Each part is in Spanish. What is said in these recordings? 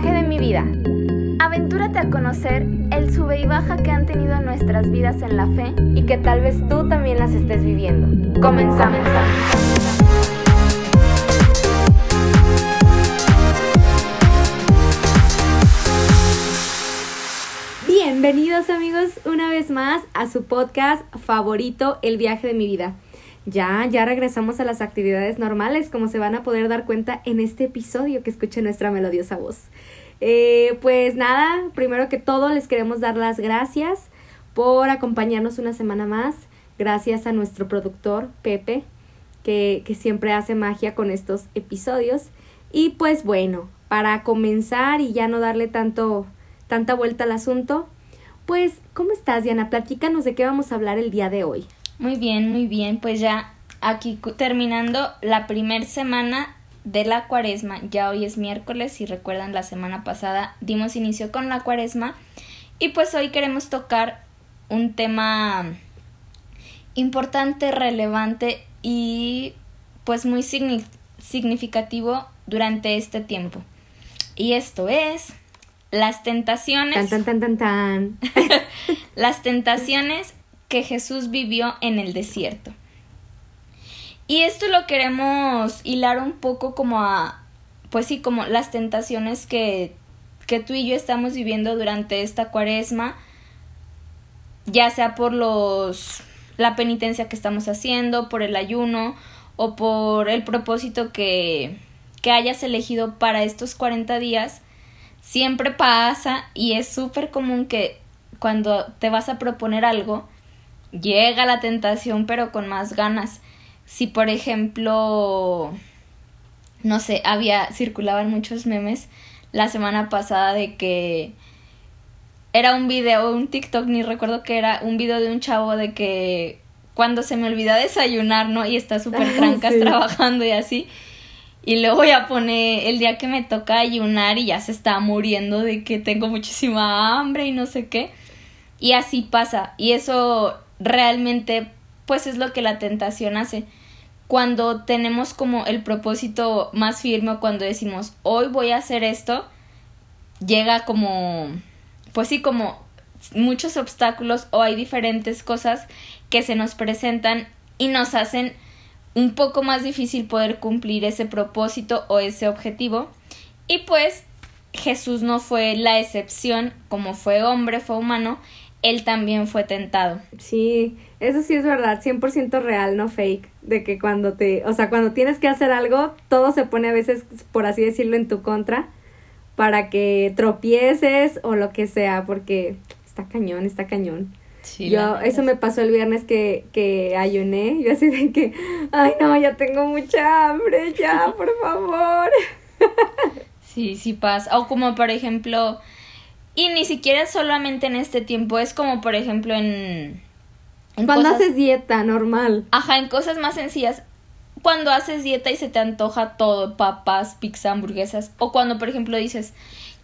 viaje de mi vida. Aventúrate a conocer el sube y baja que han tenido nuestras vidas en la fe y que tal vez tú también las estés viviendo. Comenzamos. Bienvenidos amigos una vez más a su podcast favorito, El viaje de mi vida. Ya, ya regresamos a las actividades normales, como se van a poder dar cuenta en este episodio que escuche nuestra melodiosa voz. Eh, pues nada, primero que todo les queremos dar las gracias por acompañarnos una semana más. Gracias a nuestro productor Pepe, que, que siempre hace magia con estos episodios. Y pues bueno, para comenzar y ya no darle tanto, tanta vuelta al asunto, pues, ¿cómo estás, Diana? Platícanos de qué vamos a hablar el día de hoy. Muy bien, muy bien. Pues ya aquí terminando la primera semana de la cuaresma. Ya hoy es miércoles, si recuerdan la semana pasada dimos inicio con la cuaresma. Y pues hoy queremos tocar un tema importante, relevante y pues muy significativo durante este tiempo. Y esto es las tentaciones. Tan, tan, tan, tan, las tentaciones que Jesús vivió en el desierto. Y esto lo queremos hilar un poco como a, pues sí, como las tentaciones que, que tú y yo estamos viviendo durante esta cuaresma, ya sea por los, la penitencia que estamos haciendo, por el ayuno o por el propósito que, que hayas elegido para estos 40 días, siempre pasa y es súper común que cuando te vas a proponer algo, llega la tentación pero con más ganas. Si por ejemplo, no sé, había, circulaban muchos memes la semana pasada de que era un video, un TikTok, ni recuerdo que era, un video de un chavo de que cuando se me olvida desayunar, ¿no? Y está súper trancas trabajando y así. Y luego ya pone el día que me toca ayunar y ya se está muriendo de que tengo muchísima hambre y no sé qué. Y así pasa. Y eso realmente pues es lo que la tentación hace. Cuando tenemos como el propósito más firme cuando decimos hoy voy a hacer esto, llega como pues sí como muchos obstáculos o hay diferentes cosas que se nos presentan y nos hacen un poco más difícil poder cumplir ese propósito o ese objetivo. Y pues Jesús no fue la excepción, como fue hombre, fue humano, él también fue tentado. Sí, eso sí es verdad, 100% real, no fake, de que cuando te, o sea, cuando tienes que hacer algo, todo se pone a veces, por así decirlo, en tu contra, para que tropieces o lo que sea, porque está cañón, está cañón yo, eso me pasó el viernes que, que ayuné. Yo así de que, ay no, ya tengo mucha hambre, ya, por favor. Sí, sí pasa. O como por ejemplo, y ni siquiera solamente en este tiempo, es como por ejemplo en... Cuando haces dieta, normal. Ajá, en cosas más sencillas. Cuando haces dieta y se te antoja todo, papas, pizza, hamburguesas. O cuando por ejemplo dices,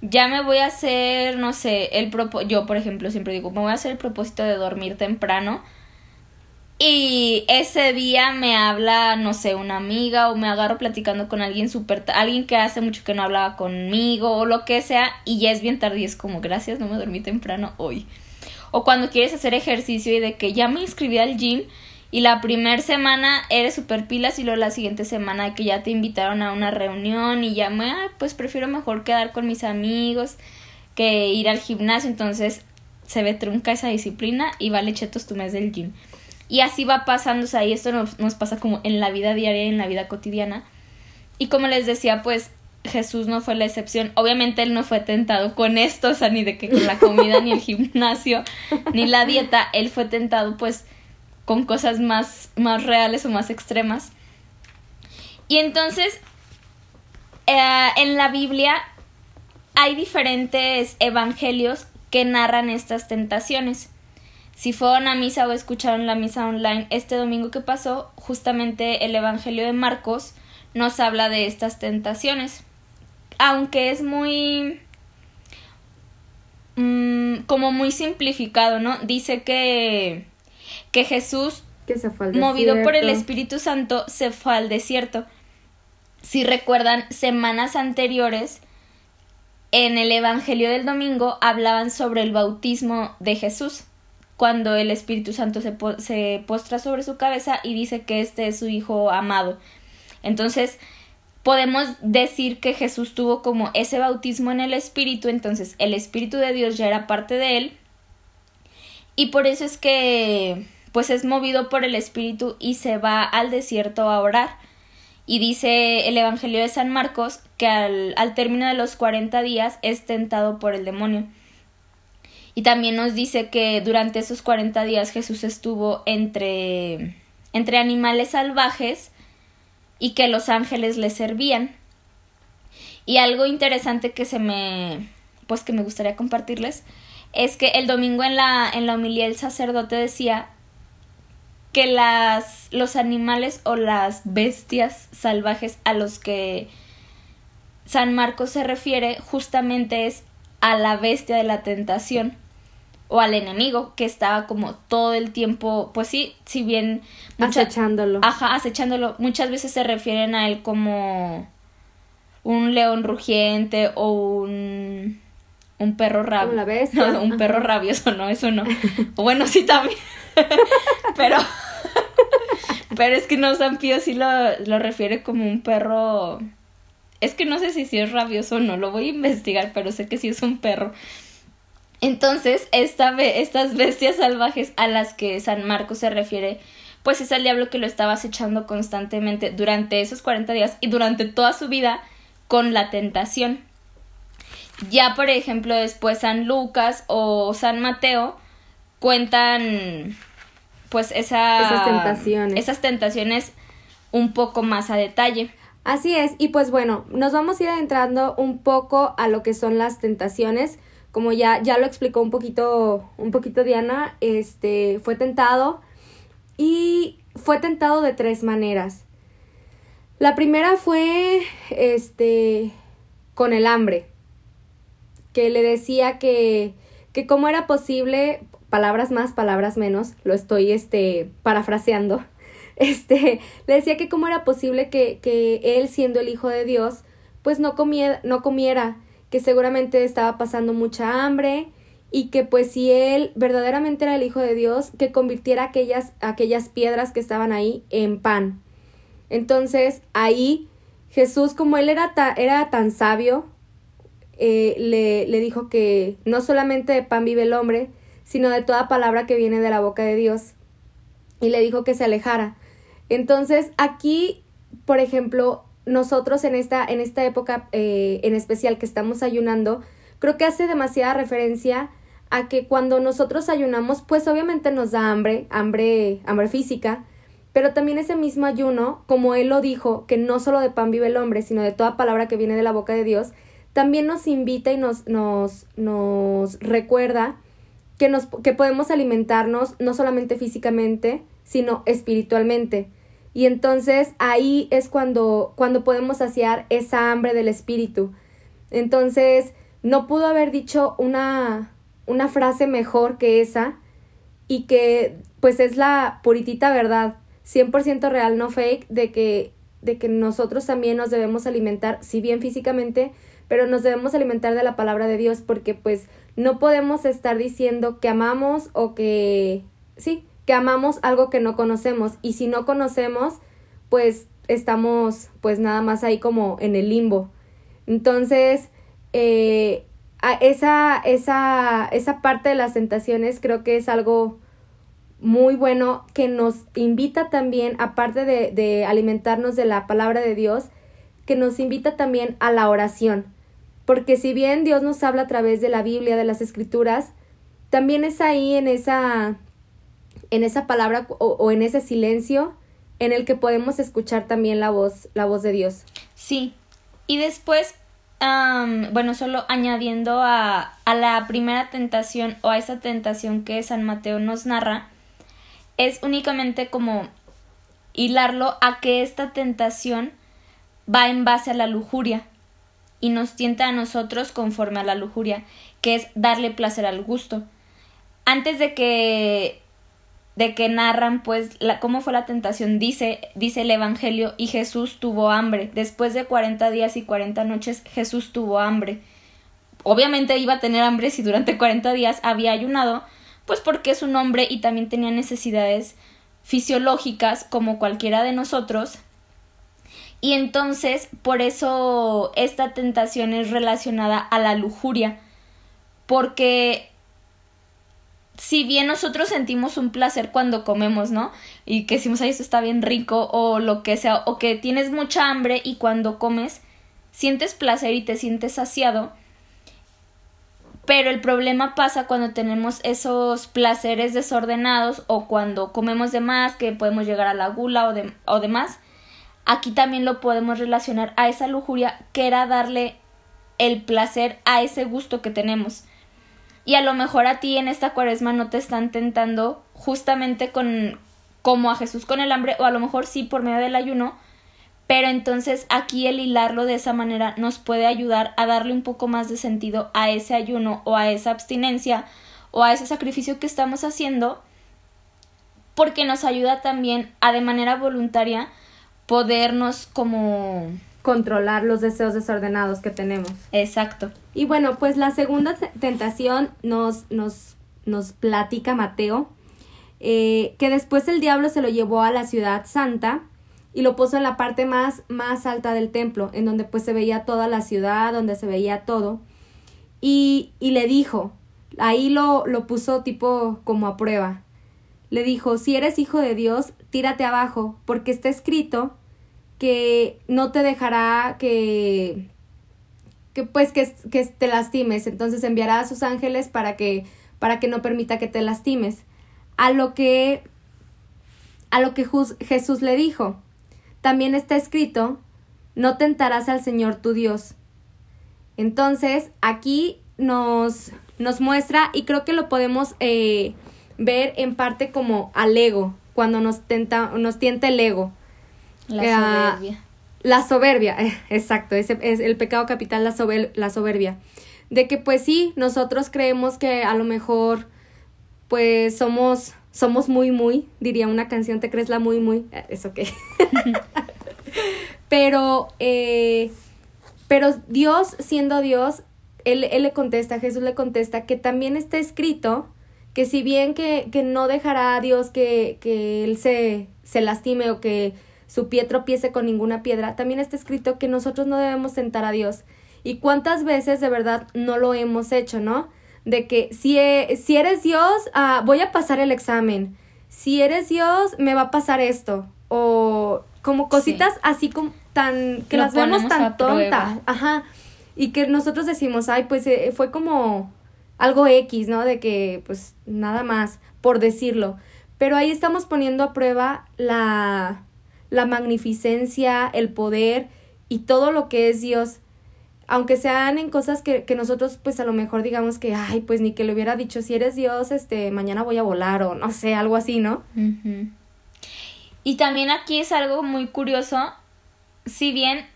ya me voy a hacer, no sé, el propósito, yo por ejemplo siempre digo, me voy a hacer el propósito de dormir temprano. Y ese día me habla, no sé, una amiga o me agarro platicando con alguien súper, alguien que hace mucho que no hablaba conmigo o lo que sea y ya es bien tarde y es como, gracias, no me dormí temprano hoy. O cuando quieres hacer ejercicio y de que ya me inscribí al gym y la primera semana eres super pilas y luego la siguiente semana que ya te invitaron a una reunión y ya me, pues prefiero mejor quedar con mis amigos que ir al gimnasio. Entonces se ve trunca esa disciplina y vale chetos tu mes del gym. Y así va pasando, o sea, y esto nos, nos pasa como en la vida diaria, en la vida cotidiana. Y como les decía, pues Jesús no fue la excepción. Obviamente él no fue tentado con esto, o sea, ni de que con la comida, ni el gimnasio, ni la dieta. Él fue tentado, pues, con cosas más, más reales o más extremas. Y entonces, eh, en la Biblia hay diferentes evangelios que narran estas tentaciones. Si fueron a misa o escucharon la misa online este domingo que pasó, justamente el Evangelio de Marcos nos habla de estas tentaciones. Aunque es muy... Mm, como muy simplificado, ¿no? Dice que que Jesús, que se fue movido por el Espíritu Santo, se fue al desierto. Si recuerdan, semanas anteriores, en el Evangelio del domingo hablaban sobre el bautismo de Jesús, cuando el Espíritu Santo se, se postra sobre su cabeza y dice que este es su Hijo amado. Entonces, podemos decir que Jesús tuvo como ese bautismo en el Espíritu, entonces el Espíritu de Dios ya era parte de él, y por eso es que pues es movido por el Espíritu y se va al desierto a orar. Y dice el Evangelio de San Marcos que al, al término de los 40 días es tentado por el demonio. Y también nos dice que durante esos 40 días Jesús estuvo entre, entre animales salvajes y que los ángeles le servían. Y algo interesante que se me pues que me gustaría compartirles es que el domingo en la en la homilía el sacerdote decía que las, los animales o las bestias salvajes a los que San Marcos se refiere justamente es a la bestia de la tentación o al enemigo que estaba como todo el tiempo, pues sí, si bien acechándolo. Ajá, acechándolo. Muchas veces se refieren a él como un león rugiente o un un perro rabioso. No, un perro rabioso, no, eso no. bueno, sí también. pero pero es que no San Pío sí lo, lo refiere como un perro es que no sé si, si es rabioso o no, lo voy a investigar, pero sé que sí es un perro. Entonces, esta, estas bestias salvajes a las que San Marcos se refiere, pues es el diablo que lo estaba acechando constantemente durante esos 40 días y durante toda su vida con la tentación. Ya, por ejemplo, después San Lucas o San Mateo cuentan pues esas tentaciones. Esas tentaciones un poco más a detalle. Así es, y pues bueno, nos vamos a ir adentrando un poco a lo que son las tentaciones. Como ya, ya lo explicó un poquito, un poquito Diana, este fue tentado y fue tentado de tres maneras. La primera fue este con el hambre, que le decía que, que cómo era posible palabras más, palabras menos, lo estoy este, parafraseando, este, le decía que cómo era posible que, que él, siendo el Hijo de Dios, pues no comiera, no comiera, que seguramente estaba pasando mucha hambre y que pues si él verdaderamente era el Hijo de Dios, que convirtiera aquellas, aquellas piedras que estaban ahí en pan. Entonces ahí Jesús, como él era, era tan sabio, eh, le, le dijo que no solamente de pan vive el hombre, sino de toda palabra que viene de la boca de Dios. Y le dijo que se alejara. Entonces, aquí, por ejemplo, nosotros en esta, en esta época eh, en especial que estamos ayunando, creo que hace demasiada referencia a que cuando nosotros ayunamos, pues obviamente nos da hambre, hambre, hambre física, pero también ese mismo ayuno, como él lo dijo, que no solo de pan vive el hombre, sino de toda palabra que viene de la boca de Dios, también nos invita y nos, nos, nos recuerda que, nos, que podemos alimentarnos no solamente físicamente, sino espiritualmente. Y entonces ahí es cuando, cuando podemos saciar esa hambre del espíritu. Entonces, no pudo haber dicho una, una frase mejor que esa y que pues es la puritita verdad, 100% real, no fake, de que, de que nosotros también nos debemos alimentar, si bien físicamente, pero nos debemos alimentar de la palabra de Dios porque pues no podemos estar diciendo que amamos o que sí, que amamos algo que no conocemos y si no conocemos pues estamos pues nada más ahí como en el limbo. Entonces, eh, esa, esa, esa parte de las tentaciones creo que es algo muy bueno que nos invita también, aparte de, de alimentarnos de la palabra de Dios, que nos invita también a la oración porque si bien Dios nos habla a través de la Biblia, de las escrituras, también es ahí en esa, en esa palabra o, en ese silencio en el que podemos escuchar también la voz, la voz de Dios. Sí. Y después, bueno, solo añadiendo a, a la primera tentación o a esa tentación que San Mateo nos narra, es únicamente como hilarlo a que esta tentación va en base a la lujuria y nos tienta a nosotros conforme a la lujuria, que es darle placer al gusto. Antes de que de que narran pues cómo fue la tentación, dice, dice el Evangelio, y Jesús tuvo hambre. Después de cuarenta días y cuarenta noches, Jesús tuvo hambre. obviamente iba a tener hambre si durante 40 días había ayunado, pues porque es un hombre y también tenía necesidades fisiológicas como cualquiera de nosotros. Y entonces, por eso esta tentación es relacionada a la lujuria, porque si bien nosotros sentimos un placer cuando comemos, ¿no? Y que decimos, ay, esto está bien rico, o lo que sea, o que tienes mucha hambre y cuando comes sientes placer y te sientes saciado. Pero el problema pasa cuando tenemos esos placeres desordenados o cuando comemos de más, que podemos llegar a la gula o, de, o demás. Aquí también lo podemos relacionar a esa lujuria que era darle el placer a ese gusto que tenemos. Y a lo mejor a ti en esta cuaresma no te están tentando justamente con como a Jesús con el hambre o a lo mejor sí por medio del ayuno, pero entonces aquí el hilarlo de esa manera nos puede ayudar a darle un poco más de sentido a ese ayuno o a esa abstinencia o a ese sacrificio que estamos haciendo porque nos ayuda también a de manera voluntaria podernos como controlar los deseos desordenados que tenemos. Exacto. Y bueno, pues la segunda tentación nos, nos, nos platica Mateo, eh, que después el diablo se lo llevó a la ciudad santa y lo puso en la parte más, más alta del templo, en donde pues se veía toda la ciudad, donde se veía todo. Y, y le dijo, ahí lo, lo puso tipo como a prueba. Le dijo, si eres hijo de Dios, tírate abajo, porque está escrito que no te dejará que, que pues que, que te lastimes. Entonces enviará a sus ángeles para que, para que no permita que te lastimes. A lo que, a lo que Jesús le dijo, también está escrito, no tentarás al Señor tu Dios. Entonces, aquí nos, nos muestra, y creo que lo podemos eh, ver en parte como al ego, cuando nos, tenta, nos tienta el ego. La eh, soberbia. La soberbia, eh, exacto, ese es el pecado capital, la, la soberbia. De que pues sí, nosotros creemos que a lo mejor pues somos somos muy muy, diría una canción, ¿te crees la muy muy? Eh, es ok. pero, eh, pero Dios, siendo Dios, él, él, le contesta, Jesús le contesta que también está escrito que si bien que, que no dejará a Dios que, que él se, se lastime o que su pie tropiece con ninguna piedra, también está escrito que nosotros no debemos tentar a Dios. ¿Y cuántas veces de verdad no lo hemos hecho, no? de que si, e, si eres Dios, ah, voy a pasar el examen. Si eres Dios, me va a pasar esto. O como cositas así como tan que las vemos tan tontas. Ajá. Y que nosotros decimos, ay, pues eh, fue como algo X, ¿no? De que, pues nada más, por decirlo. Pero ahí estamos poniendo a prueba la, la magnificencia, el poder y todo lo que es Dios. Aunque sean en cosas que, que, nosotros pues a lo mejor digamos que, ay, pues ni que le hubiera dicho, si eres Dios, este, mañana voy a volar o no sé, algo así, ¿no? Y también aquí es algo muy curioso, si bien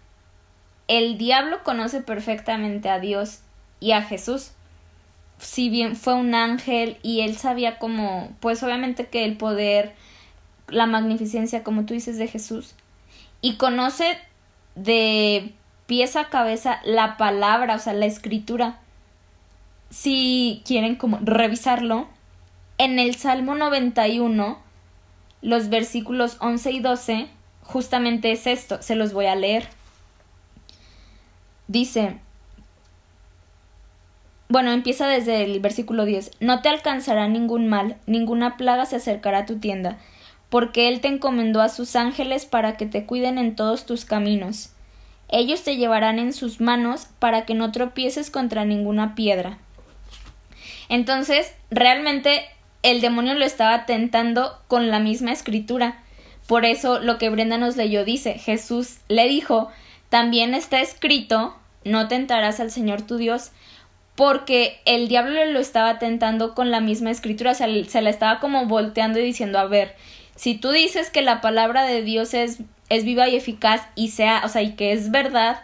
el diablo conoce perfectamente a Dios y a Jesús, si bien fue un ángel y él sabía como, pues obviamente que el poder, la magnificencia, como tú dices, de Jesús, y conoce de pieza a cabeza la palabra, o sea, la escritura. Si quieren como revisarlo, en el Salmo 91, los versículos 11 y 12, justamente es esto, se los voy a leer. Dice, bueno, empieza desde el versículo 10, no te alcanzará ningún mal, ninguna plaga se acercará a tu tienda, porque Él te encomendó a sus ángeles para que te cuiden en todos tus caminos. Ellos te llevarán en sus manos para que no tropieces contra ninguna piedra. Entonces, realmente el demonio lo estaba tentando con la misma escritura. Por eso lo que Brenda nos leyó dice, Jesús le dijo, también está escrito, no tentarás al Señor tu Dios, porque el diablo lo estaba tentando con la misma escritura, o sea, se la estaba como volteando y diciendo, a ver, si tú dices que la palabra de Dios es es viva y eficaz y sea, o sea, y que es verdad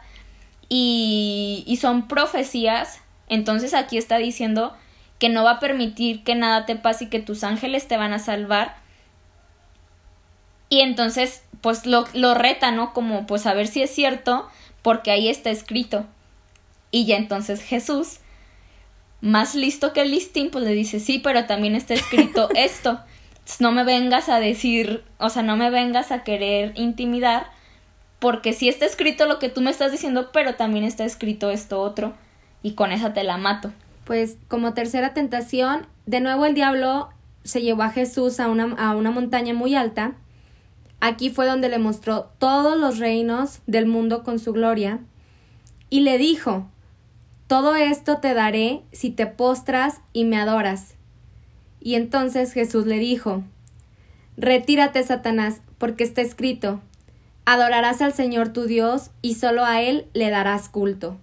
y, y son profecías, entonces aquí está diciendo que no va a permitir que nada te pase y que tus ángeles te van a salvar. Y entonces, pues lo, lo reta, ¿no? Como, pues a ver si es cierto, porque ahí está escrito. Y ya entonces Jesús más listo que el listín, pues le dice, sí, pero también está escrito esto. No me vengas a decir, o sea, no me vengas a querer intimidar, porque sí está escrito lo que tú me estás diciendo, pero también está escrito esto otro, y con esa te la mato. Pues como tercera tentación, de nuevo el diablo se llevó a Jesús a una, a una montaña muy alta. Aquí fue donde le mostró todos los reinos del mundo con su gloria, y le dijo, todo esto te daré si te postras y me adoras. Y entonces Jesús le dijo, Retírate, Satanás, porque está escrito, adorarás al Señor tu Dios y solo a Él le darás culto.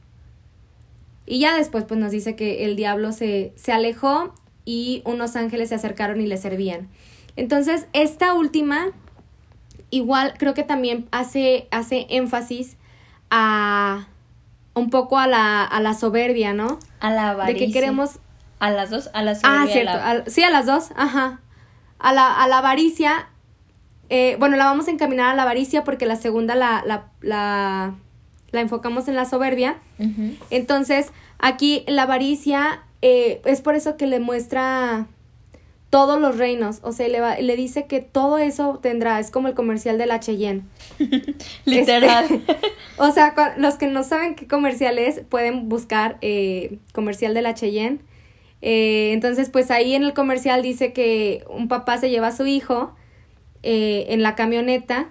Y ya después pues nos dice que el diablo se, se alejó y unos ángeles se acercaron y le servían. Entonces, esta última, igual creo que también hace, hace énfasis a un poco a la, a la soberbia, ¿no? A la avaricia. De que queremos... A las dos, a la Ah, cierto. la- sí, a las dos, ajá. A la, a la avaricia, eh, bueno, la vamos a encaminar a la avaricia porque la segunda la, la, la, la enfocamos en la soberbia. Ujú. Entonces, aquí la avaricia eh, es por eso que le muestra todos los reinos, o sea, le, va- le dice que todo eso tendrá, es como el comercial de la Cheyenne. Literal. Este, o sea, los que no saben qué comercial es, pueden buscar eh, comercial de la Cheyenne. Eh, entonces, pues ahí en el comercial dice que un papá se lleva a su hijo eh, en la camioneta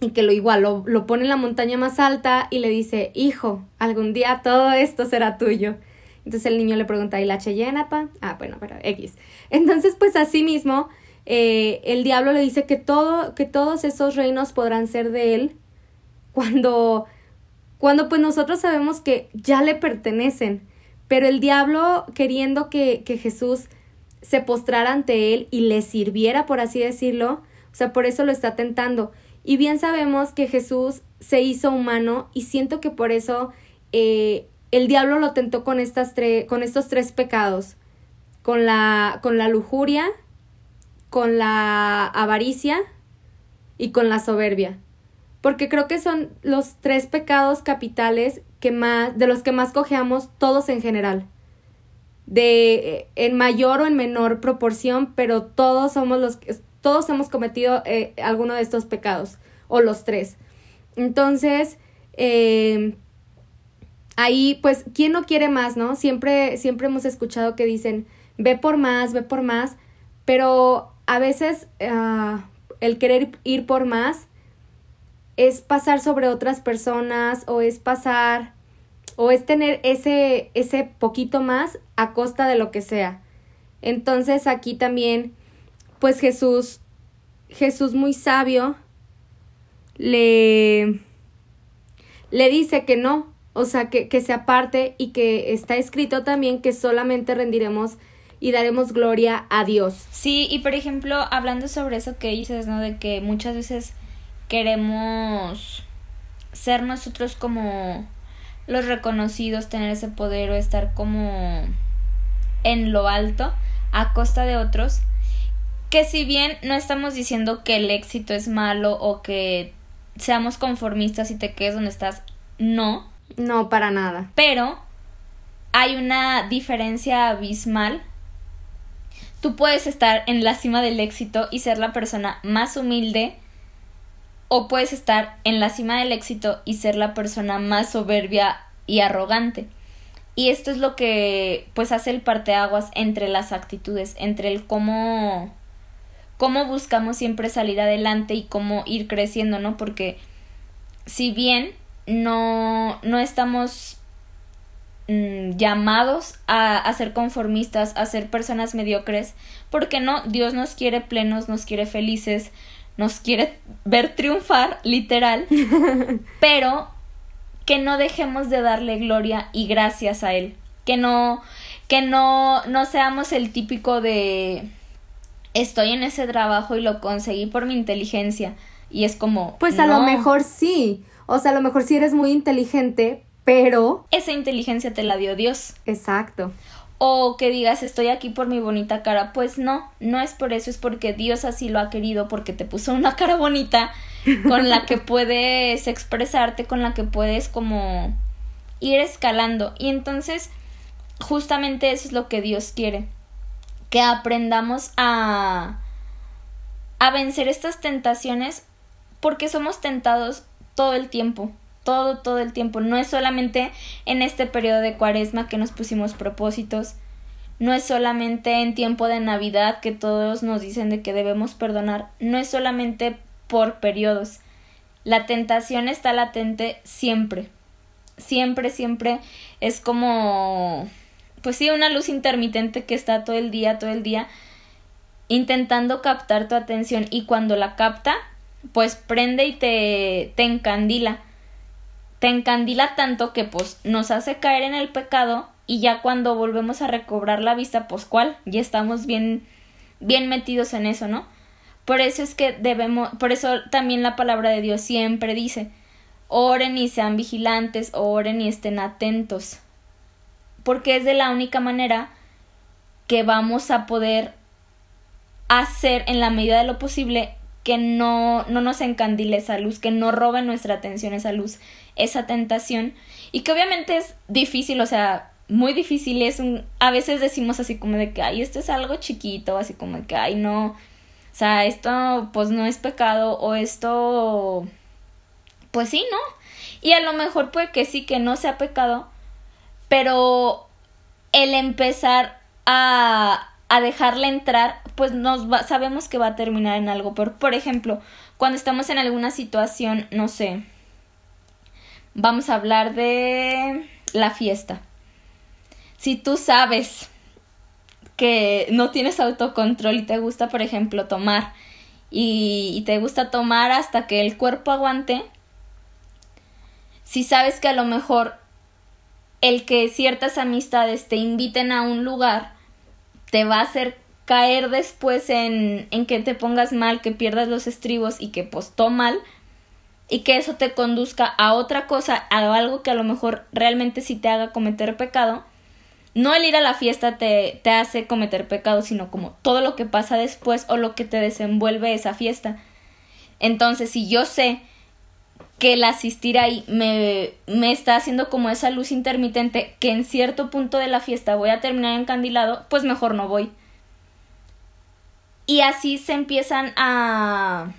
y que lo igual lo, lo pone en la montaña más alta y le dice, hijo, algún día todo esto será tuyo. Entonces el niño le pregunta, ¿y la Cheyenne, pa? Ah, bueno, pero X. Entonces, pues así mismo, eh, el diablo le dice que todo, que todos esos reinos podrán ser de él cuando, cuando pues nosotros sabemos que ya le pertenecen. Pero el diablo queriendo que, que Jesús se postrara ante él y le sirviera, por así decirlo, o sea, por eso lo está tentando. Y bien sabemos que Jesús se hizo humano y siento que por eso eh, el diablo lo tentó con, estas tre- con estos tres pecados, con la, con la lujuria, con la avaricia y con la soberbia. Porque creo que son los tres pecados capitales más, de los que más cojeamos todos en general. De eh, en mayor o en menor proporción, pero todos somos los que todos hemos cometido eh, alguno de estos pecados, o los tres. Entonces, eh, ahí, pues, ¿quién no quiere más, no? Siempre, siempre hemos escuchado que dicen, ve por más, ve por más, pero a veces ah, el querer ir por más es pasar sobre otras personas o es pasar o es tener ese, ese poquito más a costa de lo que sea. Entonces aquí también, pues Jesús, Jesús muy sabio, le, le dice que no, o sea, que, que se aparte y que está escrito también que solamente rendiremos y daremos gloria a Dios. Sí, y por ejemplo, hablando sobre eso que dices, ¿no? De que muchas veces queremos ser nosotros como los reconocidos, tener ese poder o estar como en lo alto a costa de otros. Que si bien no estamos diciendo que el éxito es malo o que seamos conformistas y te quedes donde estás, no, No, para nada. pero hay una diferencia abismal. Tú puedes estar en la cima del éxito y ser la persona más humilde o puedes estar en la cima del éxito y ser la persona más soberbia y arrogante. Y esto es lo que pues hace el parteaguas entre las actitudes, entre el cómo cómo buscamos siempre salir adelante y cómo ir creciendo, ¿no? Porque si bien no no estamos mm, llamados a, a ser conformistas, a ser personas mediocres, porque no, Dios nos quiere plenos, nos quiere felices, nos quiere ver triunfar, literal, pero que no dejemos de darle gloria y gracias a Él, que no, que no, no seamos el típico de estoy en ese trabajo y lo conseguí por mi inteligencia y es como Pues a lo mejor sí. O sea, a lo mejor sí eres muy inteligente, pero... esa inteligencia te la dio Dios. Exacto. O que digas estoy aquí por mi bonita cara, pues no, no es por eso, es porque Dios así lo ha querido, porque te puso una cara bonita con la que puedes expresarte, con la que puedes como ir escalando. Y entonces justamente eso es lo que Dios quiere, que aprendamos a, a vencer estas tentaciones porque somos tentados todo el tiempo, todo, todo el tiempo. No es solamente en este periodo de cuaresma que nos pusimos propósitos, no es solamente en tiempo de Navidad que todos nos dicen de que debemos perdonar, no es solamente por periodos. La tentación está latente siempre. Siempre, siempre es como, pues sí, una luz intermitente que está todo el día, todo el día, intentando captar tu atención y cuando la capta, pues prende y te, te encandila. Te encandila tanto que pues nos hace caer en el pecado y ya cuando volvemos a recobrar la vista, pues cuál, ya estamos bien, bien metidos en eso, ¿no? Por eso es que debemos, por eso también la palabra de Dios siempre dice, oren y sean vigilantes, oren y estén atentos, porque es de la única manera que vamos a poder hacer en la medida de lo posible que no, no nos encandile esa luz, que no robe nuestra atención esa luz, esa tentación, y que obviamente es difícil, o sea, muy difícil es un, a veces decimos así como de que, ay, esto es algo chiquito, así como de que, ay, no, o sea, esto pues no es pecado o esto, pues sí, ¿no? Y a lo mejor puede que sí, que no sea pecado, pero el empezar a, a dejarle entrar, pues nos va, sabemos que va a terminar en algo. Pero, por ejemplo, cuando estamos en alguna situación, no sé, vamos a hablar de la fiesta si tú sabes que no tienes autocontrol y te gusta, por ejemplo, tomar y, te gusta tomar hasta que el cuerpo aguante, si sabes que a lo mejor el que ciertas amistades te inviten a un lugar te va a hacer caer después en, en que te pongas mal, que pierdas los estribos y que pues mal y que eso te conduzca a otra cosa, a algo que a lo mejor realmente sí te haga cometer pecado, no el ir a la fiesta te, te hace cometer pecado, sino como todo lo que pasa después o lo que te desenvuelve esa fiesta. Entonces, si yo sé que el asistir ahí me, me está haciendo como esa luz intermitente que en cierto punto de la fiesta voy a terminar encandilado, pues mejor no voy. Y así se empiezan a,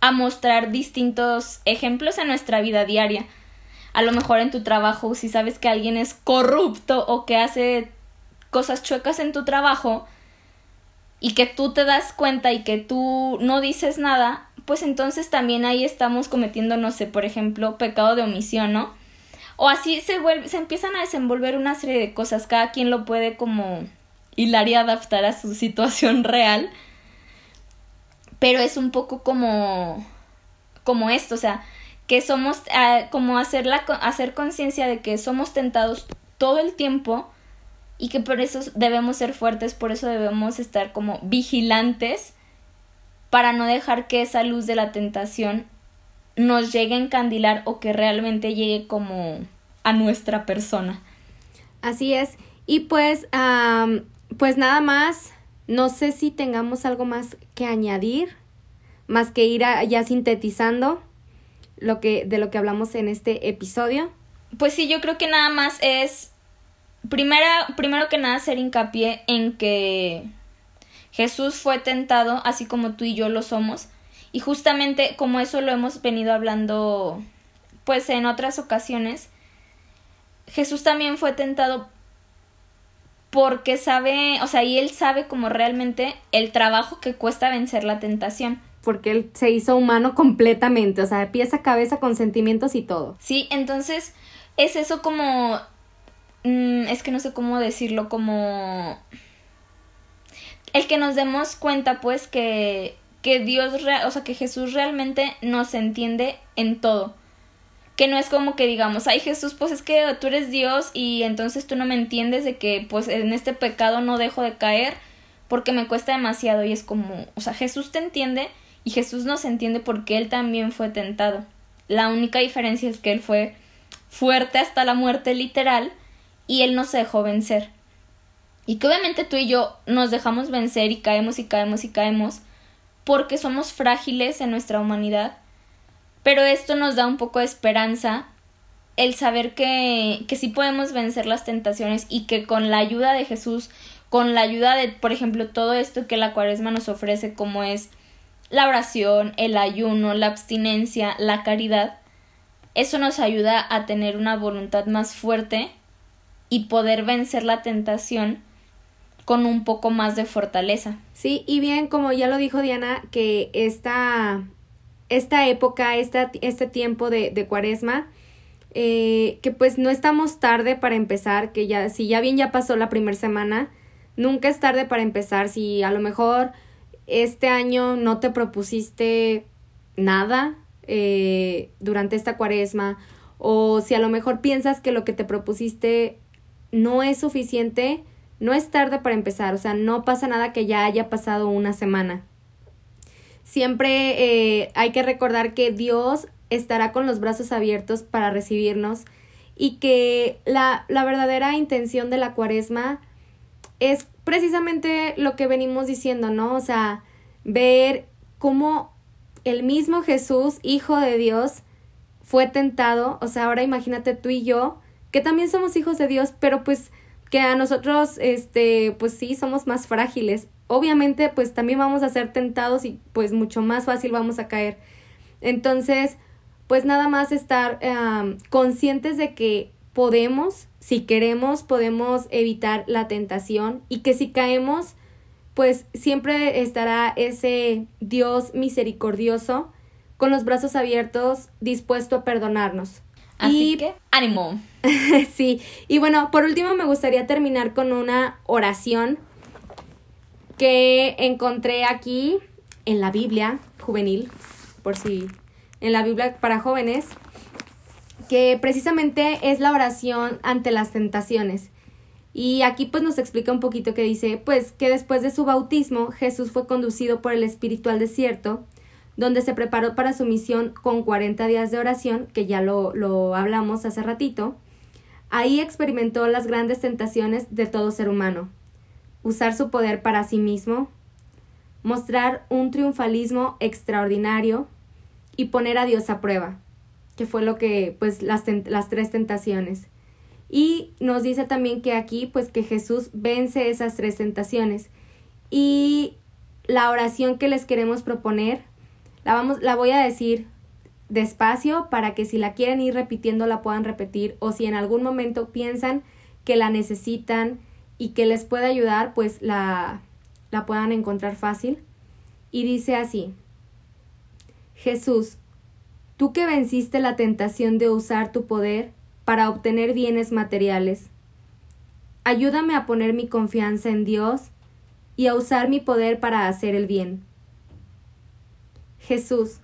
a mostrar distintos ejemplos en nuestra vida diaria a lo mejor en tu trabajo, si sabes que alguien es corrupto o que hace cosas chuecas en tu trabajo y que tú te das cuenta y que tú no dices nada, pues entonces también ahí estamos cometiendo, no sé, por ejemplo, pecado de omisión, ¿no? O así se vuelve, se empiezan a desenvolver una serie de cosas, cada quien lo puede como hilar y adaptar a su situación real. Pero es un poco como como esto, o sea, que somos, uh, como hacer, hacer conciencia de que somos tentados todo el tiempo y que por eso debemos ser fuertes, por eso debemos estar como vigilantes para no dejar que esa luz de la tentación nos llegue a encandilar o que realmente llegue como a nuestra persona. Así es. Y pues, pues nada más, no sé si tengamos algo más que añadir, más que ir ya sintetizando lo que, de lo que hablamos en este episodio? Pues sí, yo creo que nada más es primera, primero que nada hacer hincapié en que Jesús fue tentado así como tú y yo lo somos y justamente como eso lo hemos venido hablando pues en otras ocasiones Jesús también fue tentado porque sabe, o sea, y él sabe como realmente el trabajo que cuesta vencer la tentación porque él se hizo humano completamente, o sea, de pies a cabeza con sentimientos y todo. Sí, entonces es eso como... Mm, es que no sé cómo decirlo, como... El que nos demos cuenta, pues, que, que Dios, o sea, que Jesús realmente nos entiende en todo. Que no es como que digamos, ay Jesús, pues es que tú eres Dios y entonces tú no me entiendes de que pues en este pecado no dejo de caer porque me cuesta demasiado y es como, o sea, Jesús te entiende y Jesús nos entiende porque Él también fue tentado. La única diferencia es que Él fue fuerte hasta la muerte literal y Él no se dejó vencer. Y que obviamente tú y yo nos dejamos vencer y caemos y caemos y caemos porque somos frágiles en nuestra humanidad. Pero esto nos da un poco de esperanza el saber que, que sí podemos vencer las tentaciones y que con la ayuda de Jesús, con la ayuda de, por ejemplo, todo esto que la cuaresma nos ofrece, como es la oración, el ayuno, la abstinencia, la caridad, eso nos ayuda a tener una voluntad más fuerte y poder vencer la tentación con un poco más de fortaleza. Sí, y bien, como ya lo dijo Diana, que esta, esta época, esta, este tiempo de, de cuaresma, eh, que pues no estamos tarde para empezar, que ya, si ya bien ya pasó la primera semana, nunca es tarde para empezar, si a lo mejor este año no te propusiste nada eh, durante esta cuaresma, o si a lo mejor piensas que lo que te propusiste no es suficiente, no es tarde para empezar, o sea, no pasa nada que ya haya pasado una semana. Siempre eh, hay que recordar que Dios estará con los brazos abiertos para recibirnos y que la, la verdadera intención de la cuaresma es precisamente lo que venimos diciendo, ¿no? O sea, ver cómo el mismo Jesús, Hijo de Dios, fue tentado, o sea, ahora imagínate tú y yo, que también somos hijos de Dios, pero pues que a nosotros, este, pues sí, somos más frágiles. Obviamente, pues también vamos a ser tentados y pues mucho más fácil vamos a caer. Entonces, pues nada más estar conscientes de que podemos, si queremos, podemos evitar la tentación y que si caemos, pues siempre estará ese Dios misericordioso con los brazos abiertos, dispuesto a perdonarnos. Así que, ánimo. sí, y bueno, por último me gustaría terminar con una oración que encontré aquí en la Biblia juvenil, por si en la Biblia para jóvenes, que precisamente es la oración ante las tentaciones. Y aquí pues nos explica un poquito que dice, pues que después de su bautismo Jesús fue conducido por el Espíritu al desierto donde se preparó para su misión con 40 días de oración, que ya lo, lo hablamos hace ratito. Ahí experimentó las grandes tentaciones de todo ser humano. Usar su poder para sí mismo, mostrar un triunfalismo extraordinario y poner a Dios a prueba, que fue lo que, pues, las, las tres tentaciones. Y nos dice también que aquí, pues, que Jesús vence esas tres tentaciones. Y la oración que les queremos proponer la, vamos, la voy a decir despacio para que si la quieren ir repitiendo la puedan repetir o si en algún momento piensan que la necesitan y que les puede ayudar, pues la, la puedan encontrar fácil. Y dice así, Jesús, tú que venciste la tentación de usar tu poder para obtener bienes materiales, ayúdame a poner mi confianza en Dios y a usar mi poder para hacer el bien. Jesús,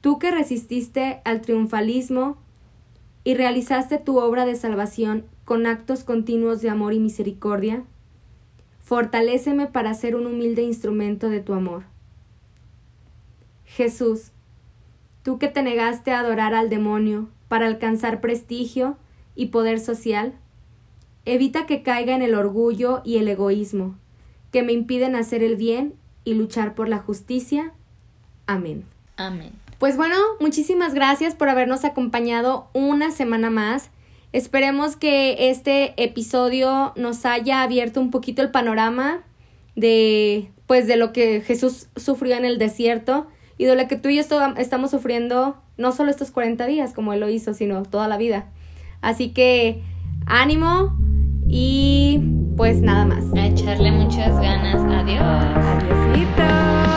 tú que resististe al triunfalismo y realizaste tu obra de salvación con actos continuos de amor y misericordia, fortaléceme para ser un humilde instrumento de tu amor. Jesús, tú que te negaste a adorar al demonio para alcanzar prestigio y poder social, evita que caiga en el orgullo y el egoísmo, que me impiden hacer el bien y luchar por la justicia Amén. Amén. Pues bueno, muchísimas gracias por habernos acompañado una semana más. Esperemos que este episodio nos haya abierto un poquito el panorama de pues de lo que Jesús sufrió en el desierto y de lo que tú y yo estamos sufriendo no solo estos 40 días como él lo hizo, sino toda la vida. Así que ánimo y pues nada más. A echarle muchas ganas. Adiós. Adiósito.